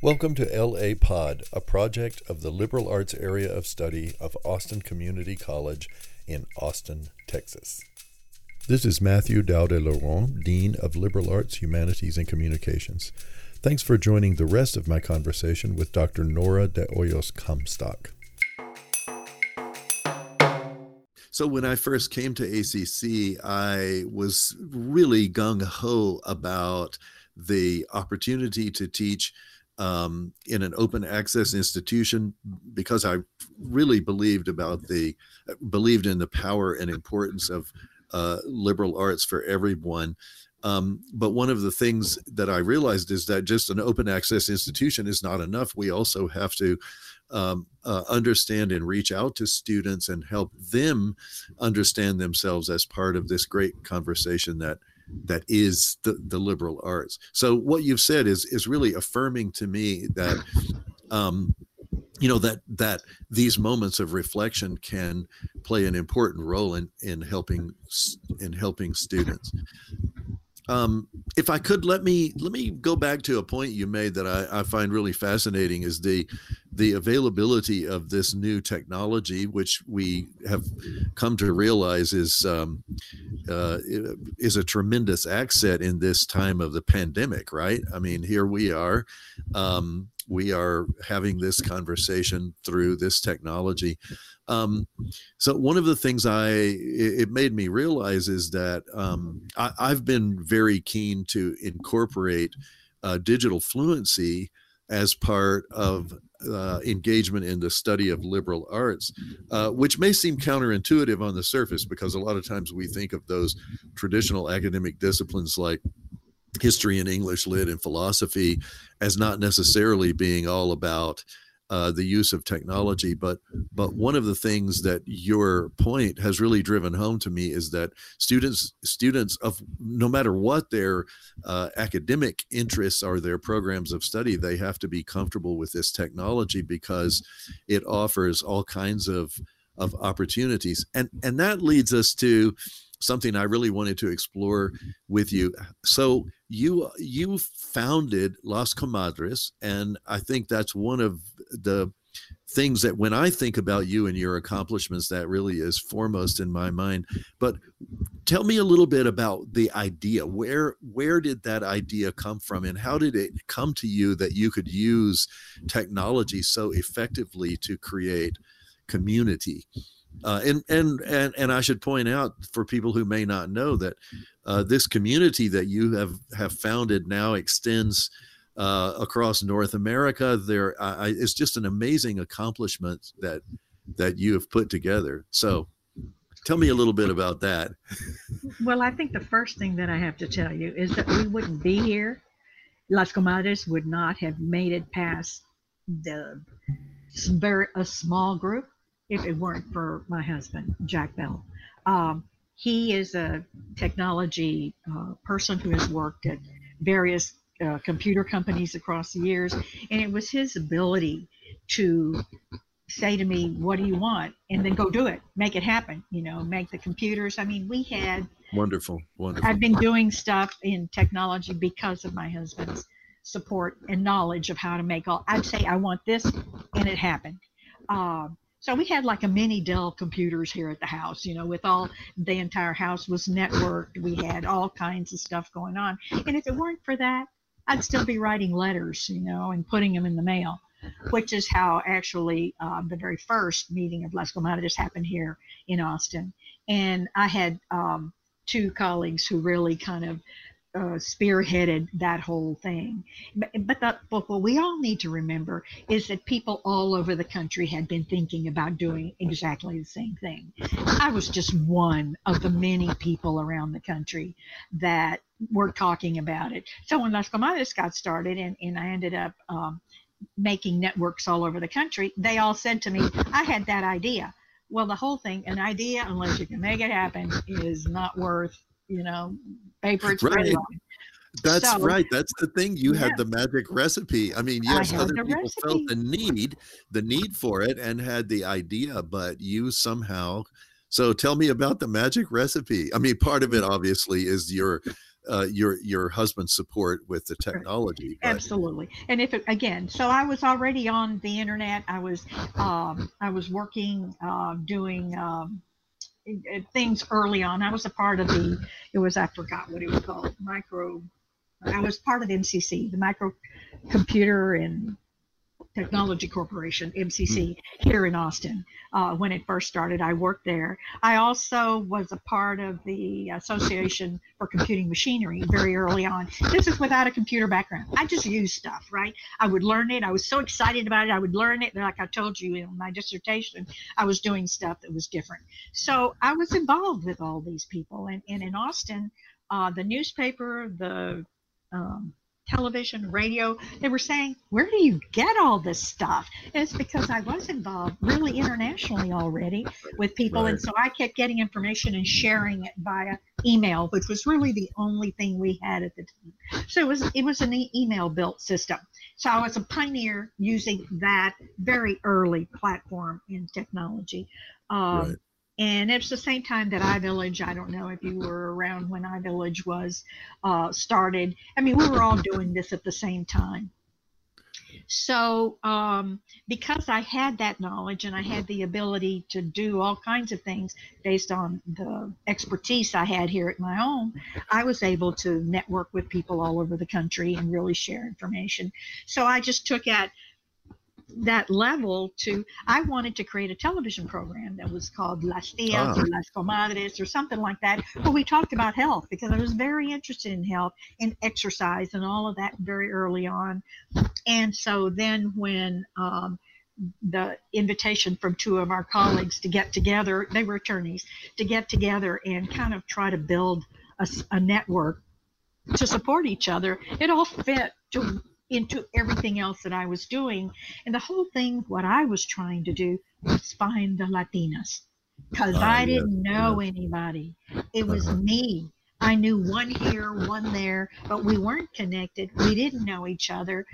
Welcome to LA Pod, a project of the Liberal Arts Area of Study of Austin Community College in Austin, Texas. This is Matthew Daude Laurent, Dean of Liberal Arts, Humanities, and Communications. Thanks for joining the rest of my conversation with Dr. Nora de Hoyos Comstock. So, when I first came to ACC, I was really gung ho about the opportunity to teach um, in an open access institution because I really believed about the believed in the power and importance of uh, liberal arts for everyone. Um, but one of the things that I realized is that just an open access institution is not enough. We also have to um, uh, understand and reach out to students and help them understand themselves as part of this great conversation that that is the, the liberal arts. So what you've said is is really affirming to me that um, you know that that these moments of reflection can play an important role in in helping in helping students. Um, if I could let me let me go back to a point you made that I, I, find really fascinating is the the availability of this new technology, which we have come to realize is um, uh, is a tremendous asset in this time of the pandemic. Right? I mean, here we are. Um, we are having this conversation through this technology. Um, so one of the things I it made me realize is that um, I, have been very keen to incorporate uh, digital fluency as part of uh, engagement in the study of liberal arts, uh, which may seem counterintuitive on the surface because a lot of times we think of those traditional academic disciplines like history and English lit and philosophy as not necessarily being all about uh, the use of technology. But but one of the things that your point has really driven home to me is that students students of no matter what their uh, academic interests or their programs of study, they have to be comfortable with this technology because it offers all kinds of of opportunities and and that leads us to something I really wanted to explore with you. So you you founded Las Comadres, and I think that's one of the things that when I think about you and your accomplishments, that really is foremost in my mind. But tell me a little bit about the idea. Where where did that idea come from, and how did it come to you that you could use technology so effectively to create community? Uh, and, and and and I should point out for people who may not know that uh, this community that you have have founded now extends uh, across North America. There, it's just an amazing accomplishment that that you have put together. So, tell me a little bit about that. Well, I think the first thing that I have to tell you is that we wouldn't be here. Las Comadres would not have made it past the very a small group if it weren't for my husband, Jack Bell. Um, he is a technology uh, person who has worked at various uh, computer companies across the years, and it was his ability to say to me, "What do you want?" and then go do it, make it happen. You know, make the computers. I mean, we had wonderful, wonderful. I've been doing stuff in technology because of my husband's support and knowledge of how to make all. I'd say I want this, and it happened. Um, so we had like a mini Dell computers here at the house, you know, with all the entire house was networked. We had all kinds of stuff going on. And if it weren't for that, I'd still be writing letters, you know, and putting them in the mail, which is how actually uh, the very first meeting of Las Comadres happened here in Austin. And I had um, two colleagues who really kind of uh, spearheaded that whole thing. But, but, the, but what we all need to remember is that people all over the country had been thinking about doing exactly the same thing. I was just one of the many people around the country that were talking about it. So when Las Comadres got started and, and I ended up um, making networks all over the country, they all said to me, I had that idea. Well, the whole thing, an idea, unless you can make it happen, is not worth you know, paper it's right. That's so, right. That's the thing. You yeah. had the magic recipe. I mean, yes, I other people recipe. felt the need, the need for it, and had the idea, but you somehow. So tell me about the magic recipe. I mean, part of it obviously is your uh, your your husband's support with the technology. But. Absolutely, and if it, again, so I was already on the internet. I was um, I was working uh, doing. Um, things early on. I was a part of the, it was, I forgot what it was called, micro, I was part of MCC, the micro computer and Technology Corporation, MCC, hmm. here in Austin. Uh, when it first started, I worked there. I also was a part of the Association for Computing Machinery very early on. This is without a computer background. I just used stuff, right? I would learn it. I was so excited about it. I would learn it. Like I told you in my dissertation, I was doing stuff that was different. So I was involved with all these people. And, and in Austin, uh, the newspaper, the um, television, radio. They were saying, Where do you get all this stuff? And it's because I was involved really internationally already with people. Right. And so I kept getting information and sharing it via email, which was really the only thing we had at the time. So it was it was an e- email built system. So I was a pioneer using that very early platform in technology. Um, right. And it's the same time that iVillage, I don't know if you were around when iVillage was uh, started. I mean, we were all doing this at the same time. So, um, because I had that knowledge and I had the ability to do all kinds of things based on the expertise I had here at my home, I was able to network with people all over the country and really share information. So, I just took at that level to I wanted to create a television program that was called Las Tias or Las Comadres or something like that, where we talked about health because I was very interested in health and exercise and all of that very early on. And so then when um, the invitation from two of our colleagues to get together, they were attorneys, to get together and kind of try to build a, a network to support each other, it all fit to into everything else that I was doing. And the whole thing, what I was trying to do was find the Latinas because uh, I didn't know anybody. It was uh-huh. me. I knew one here, one there, but we weren't connected. We didn't know each other.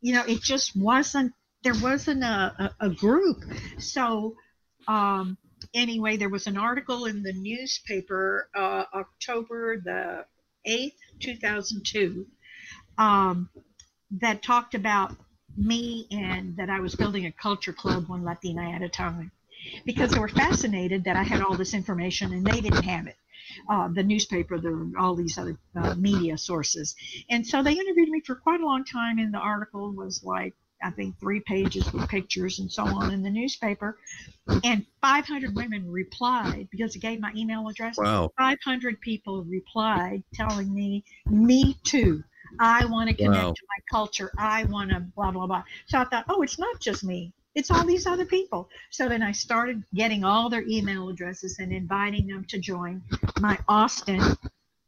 You know, it just wasn't, there wasn't a, a, a group. So, um, anyway, there was an article in the newspaper, uh, October the 8th, 2002. Um, that talked about me and that I was building a culture club one Latina at a time because they were fascinated that I had all this information and they didn't have it. Uh, the newspaper, the, all these other uh, media sources. And so they interviewed me for quite a long time, and the article was like, I think, three pages with pictures and so on in the newspaper. And 500 women replied because it gave my email address. Wow. 500 people replied telling me, me too. I want to connect wow. to my culture. I want to blah, blah, blah. So I thought, oh, it's not just me. It's all these other people. So then I started getting all their email addresses and inviting them to join my Austin,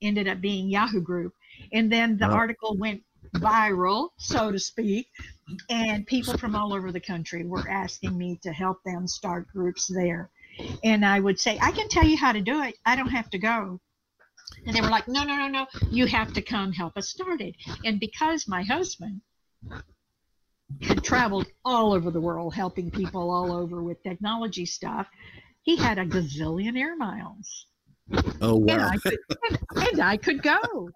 ended up being Yahoo group. And then the wow. article went viral, so to speak. And people from all over the country were asking me to help them start groups there. And I would say, I can tell you how to do it. I don't have to go. And they were like, no, no, no, no, you have to come help us start it. And because my husband had traveled all over the world helping people all over with technology stuff, he had a gazillion air miles. Oh wow! And I could, and, and I could go.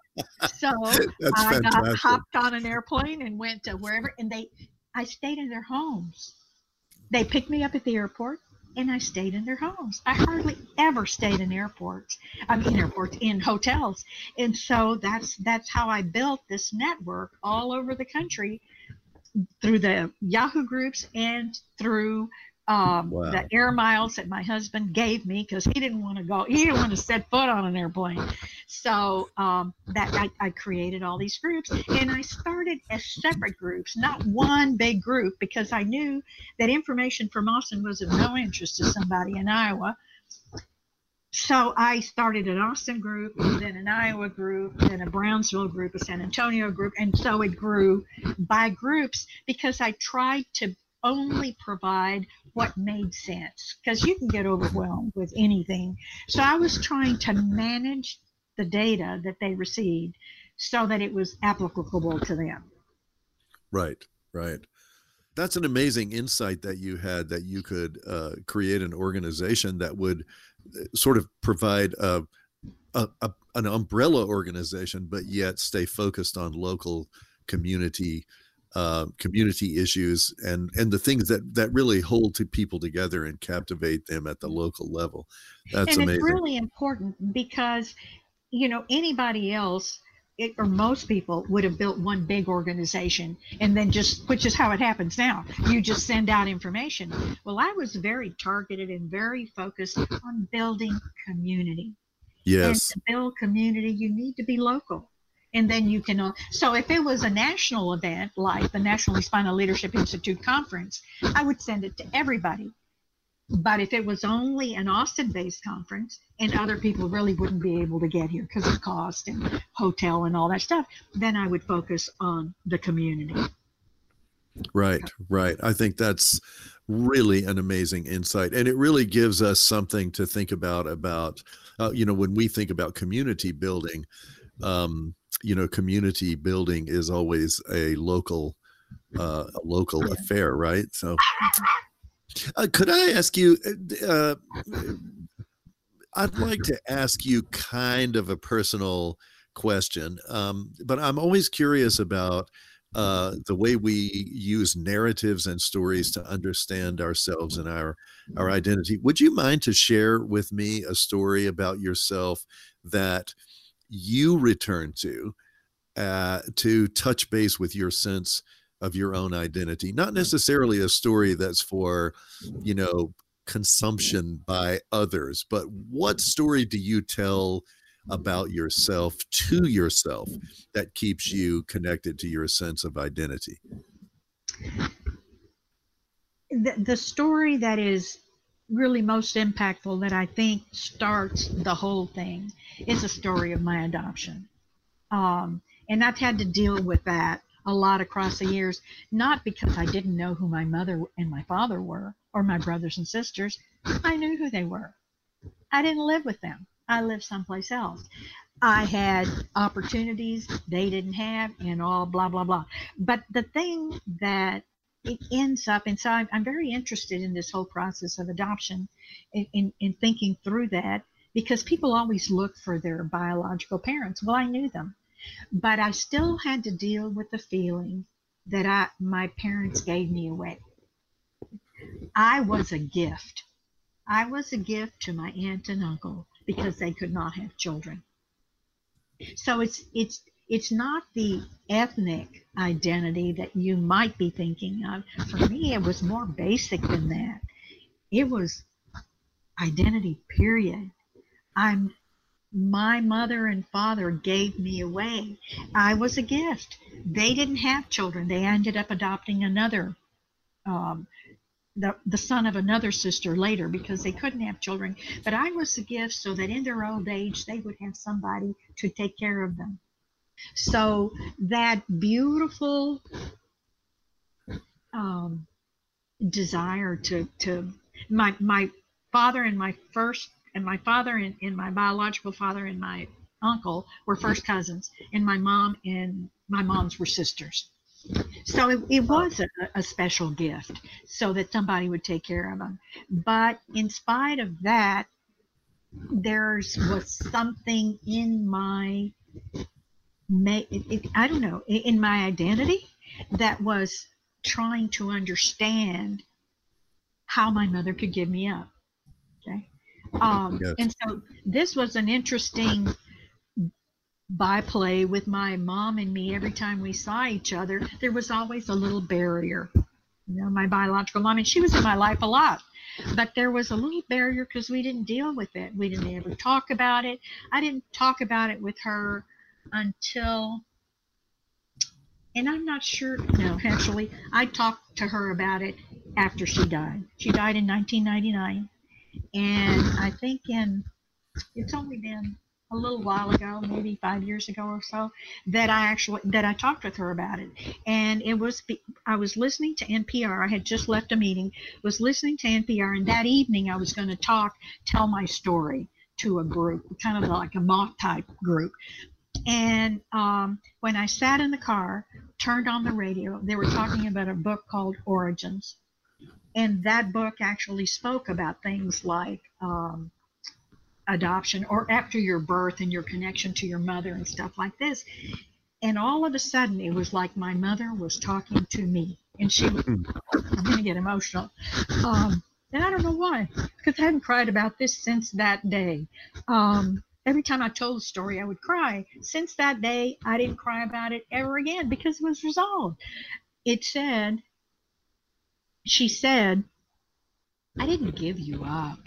So I got, hopped on an airplane and went to wherever, and they, I stayed in their homes. They picked me up at the airport and I stayed in their homes. I hardly ever stayed in airports. I mean, airports in hotels, and so that's that's how I built this network all over the country through the Yahoo groups and through um, wow. the air miles that my husband gave me because he didn't want to go, he didn't want to set foot on an airplane. So um, that I, I, created all these groups and I started as separate groups, not one big group, because I knew that information from Austin was of no interest to somebody in Iowa. So I started an Austin group, then an Iowa group, then a Brownsville group, a San Antonio group, and so it grew by groups because I tried to only provide what made sense because you can get overwhelmed with anything. So I was trying to manage the data that they received so that it was applicable to them. Right, right. That's an amazing insight that you had that you could uh, create an organization that would uh, sort of provide a, a, a, an umbrella organization, but yet stay focused on local community uh, community issues and and the things that that really hold to people together and captivate them at the local level. That's and amazing. it's really important because you know anybody else it, or most people would have built one big organization and then just which is how it happens now. You just send out information. Well i was very targeted and very focused on building community. Yes. and to build community you need to be local and then you can uh, so if it was a national event like the national Hispana leadership institute conference i would send it to everybody. But if it was only an austin based conference and other people really wouldn't be able to get here because of cost and hotel and all that stuff then i would focus on the community. Right right. I think that's really an amazing insight and it really gives us something to think about about uh, you know when we think about community building um, you know community building is always a local uh, a local affair right? So uh, could i ask you uh, i'd like to ask you kind of a personal question um, but i'm always curious about uh, the way we use narratives and stories to understand ourselves and our our identity. Would you mind to share with me a story about yourself that you return to uh, to touch base with your sense of your own identity. Not necessarily a story that's for you know consumption by others but what story do you tell about yourself to yourself that keeps you connected to your sense of identity? The, the story that is really most impactful that I think starts the whole thing is the story of my adoption. Um, and I've had to deal with that a lot across the years, not because I didn't know who my mother and my father were or my brothers and sisters. I knew who they were. I didn't live with them. I lived someplace else. I had opportunities they didn't have and all blah, blah, blah. But the thing that it ends up, and so I'm, very interested in this whole process of adoption in, in, in thinking through that because people always look for their biological parents. Well, I knew them, but I still had to deal with the feeling that I, my parents gave me away. I was a gift. I was a gift to my aunt and uncle because they could not have children. So it's it's it's not the ethnic identity that you might be thinking of. For me, it was more basic than that. It was identity, period. I'm my mother and father gave me away. I was a gift. They didn't have children. They ended up adopting another, um, the, the son of another sister later because they couldn't have children. But I was a gift so that in their old age they would have somebody to take care of them. So that beautiful um, desire to to my my father and my first and my father and, and my biological father and my uncle were first cousins, and my mom and my moms were sisters. So it, it was a, a, special gift so that somebody would take care of them. But in spite of that, there was something in my may it, it, I don't know in my identity that was trying to understand how my mother could give me up. Okay. Um, yes. And so this was an interesting byplay with my mom and me. Every time we saw each other, there was always a little barrier. You know, my biological mom, and she was in my life a lot, but there was a little barrier because we didn't deal with it. We didn't ever talk about it. I didn't talk about it with her until and I'm not sure. No, actually, I talked to her about it after she died. She died in 1999, and I think in it's only been a little while ago, maybe five years ago or so, that I actually that I talked with her about it. And it was I was listening to NPR. I had just left a meeting, was listening to NPR, and that evening I was going to talk, tell my story to a group, kind of like a Moth type group. And um, when I sat in the car, turned on the radio, they were talking about a book called Origins. And that book actually spoke about things like um, adoption or after your birth and your connection to your mother and stuff like this. And all of a sudden, it was like my mother was talking to me. And she, I'm going to get emotional. Um, and I don't know why, because I hadn't cried about this since that day. Um, every time I told the story, I would cry. Since that day, I didn't cry about it ever again because it was resolved. It said, she said, I didn't give you up.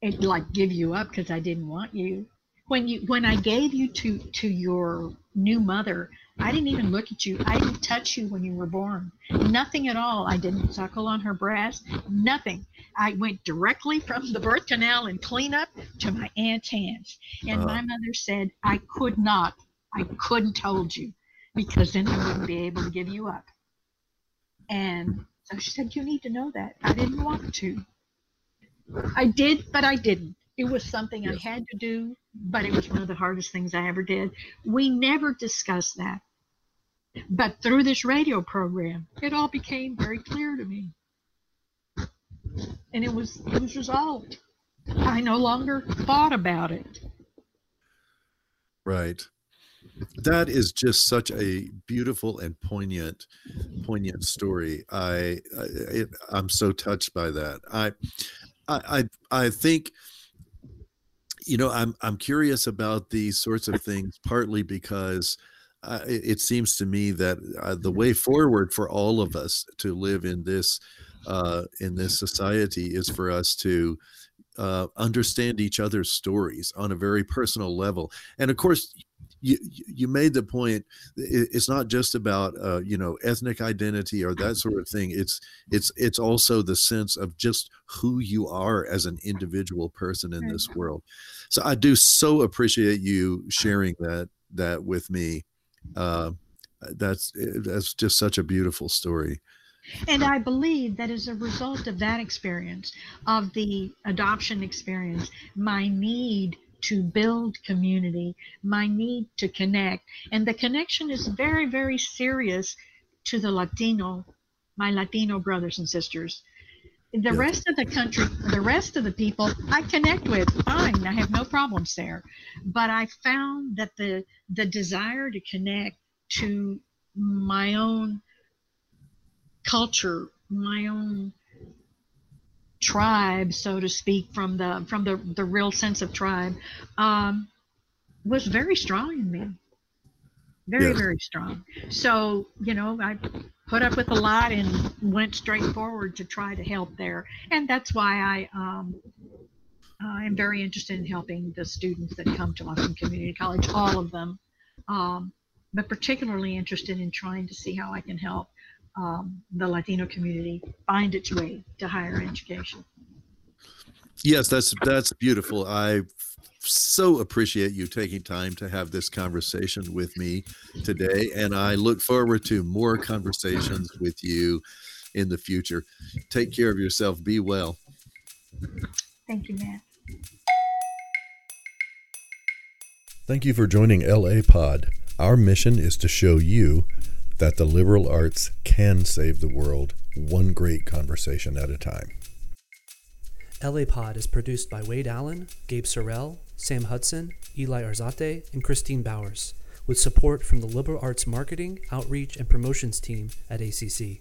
It like give you up because I didn't want you. When you when I gave you to to your new mother, I didn't even look at you. I didn't touch you when you were born. Nothing at all. I didn't suckle on her breast. Nothing. I went directly from the birth canal and cleanup to my aunt's hands. And uh-huh. my mother said I could not. I couldn't hold you because then I wouldn't be able to give you up. And so she said, You need to know that. I didn't want to. I did, but I didn't. It was something yes. I had to do, but it was one of the hardest things I ever did. We never discussed that. But through this radio program, it all became very clear to me. And it was it was resolved. I no longer thought about it. Right that is just such a beautiful and poignant poignant story i, I i'm so touched by that i i i think you know i'm i'm curious about these sorts of things partly because uh, it, it, seems to me that uh, the way forward for all of us to live in this uh, in this society is for us to uh, understand each other's stories on a very personal level. And of course, you you made the point it's not just about uh, you know ethnic identity or that sort of thing. It's it's it's also the sense of just who you are as an individual person in this world. So i do so appreciate you sharing that that with me. Uh, that's that's just such a beautiful story. And I believe that as a result of that experience, of the adoption experience, my need to build community, my need to connect. And the connection is very, very serious to the Latino, my Latino brothers and sisters. The rest of the country, the rest of the people, I connect with fine. I have no problems there. But I found that the the desire to connect to my own culture, my own tribe, so to speak, from the from the the real sense of tribe, um, was very strong in me. Very yeah. very strong. So you know, I put up with a lot and went straight forward to try to help there, and that's why I. Um, I am very interested in helping the students that come to Austin Community College, all of them, um, but particularly interested in trying to see how I can help um, the Latino community find its way to higher education. Yes, that's that's beautiful. I so appreciate you taking time to have this conversation with me today, and I look forward to more conversations with you in the future. Take care of yourself. Be well. Thank you, Matt. Thank you for joining LA Pod. Our mission is to show you that the liberal arts can save the world one great conversation at a time. LA Pod is produced by Wade Allen, Gabe Sorrell, Sam Hudson, Eli Arzate, and Christine Bowers, with support from the Liberal Arts Marketing, Outreach, and Promotions team at ACC.